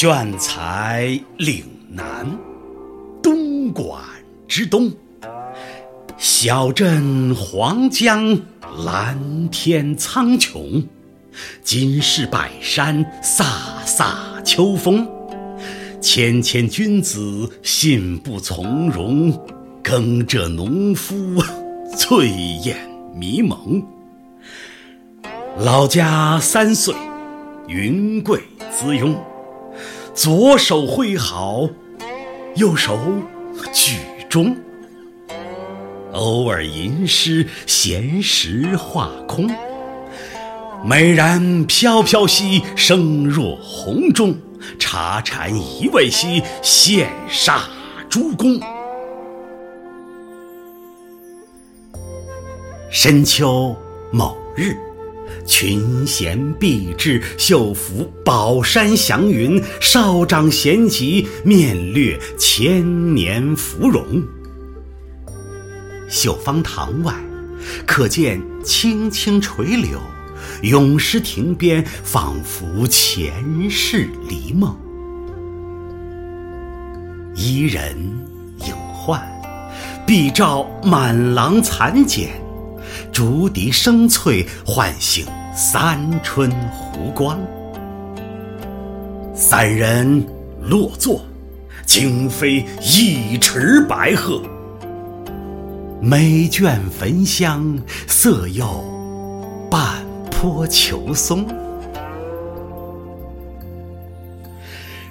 炫彩岭南，东莞之东。小镇黄江，蓝天苍穹。金石百山，飒飒秋风。谦谦君子，信步从容。耕者农夫，醉眼迷蒙。老家三岁，云贵姿庸。左手挥毫，右手举钟。偶尔吟诗，闲时画空。美人飘飘兮，声若洪钟。茶禅一味兮，羡煞诸公。深秋某日。群贤毕至，秀服宝山祥云，少长咸集，面略千年芙蓉。绣芳堂外，可见青青垂柳，咏诗亭边，仿佛前世离梦。伊人影幻，碧照满廊残茧。竹笛声脆，唤醒三春湖光。三人落座，惊飞一池白鹤。美眷焚香，色诱半坡秋松。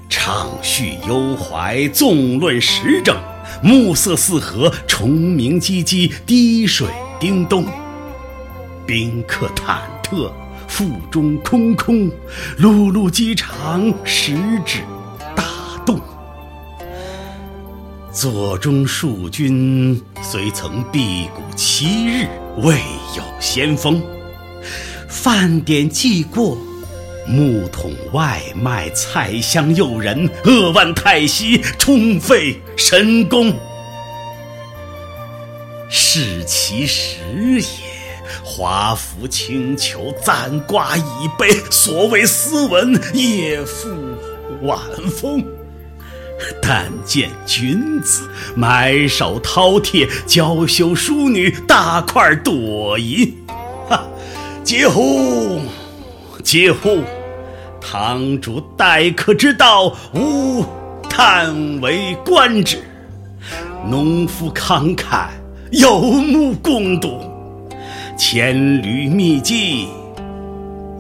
畅叙幽怀，纵论时政。暮色四合，虫鸣唧唧，滴水叮咚。宾客忐忑，腹中空空，辘辘饥肠，食指大动。座中庶君虽曾辟谷七日，未有先锋。饭点既过，木桶外卖菜香诱人，扼腕叹息，充肺神功。是其时也。华服轻裘，簪挂椅背。所谓斯文，也复晚风。但见君子埋首饕餮，娇羞淑女大块朵颐。哈！嗟乎！嗟乎！堂主待客之道，吾叹为观止。农夫慷慨，有目共睹。千缕秘技，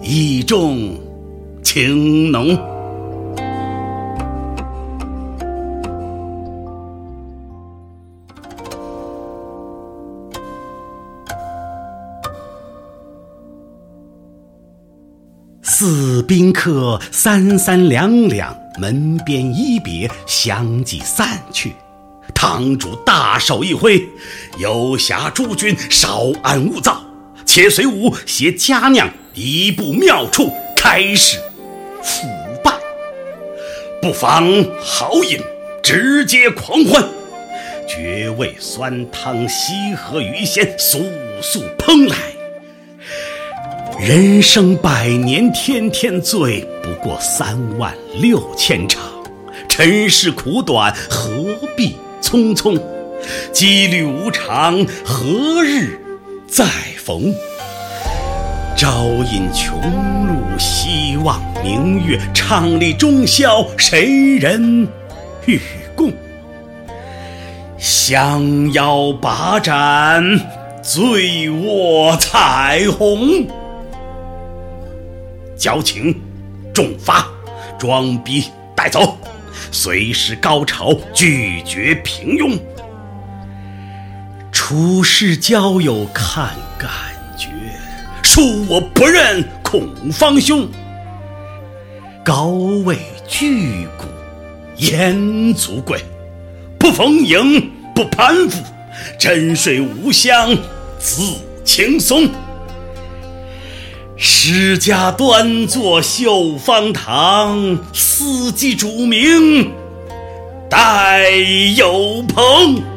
意重情浓。四宾客三三两两，门边一别，相继散去。堂主大手一挥，游侠诸君稍安勿躁。且随吾携佳酿一步妙处，开始腐败。不妨豪饮，直接狂欢。绝味酸汤，西河鱼鲜，速速烹来。人生百年，天天醉，不过三万六千场。尘世苦短，何必匆匆？羁旅无常，何日？再逢，朝饮穷露，西望明月，畅理中宵，谁人与共？相邀把盏，醉卧彩虹。矫情，重罚，装逼带走，随时高潮，拒绝平庸。处世交友看感觉，恕我不认孔方兄。高位巨骨焉足贵？不逢迎不攀附，枕睡无香自轻松。诗家端坐绣芳堂，四季主名待有朋。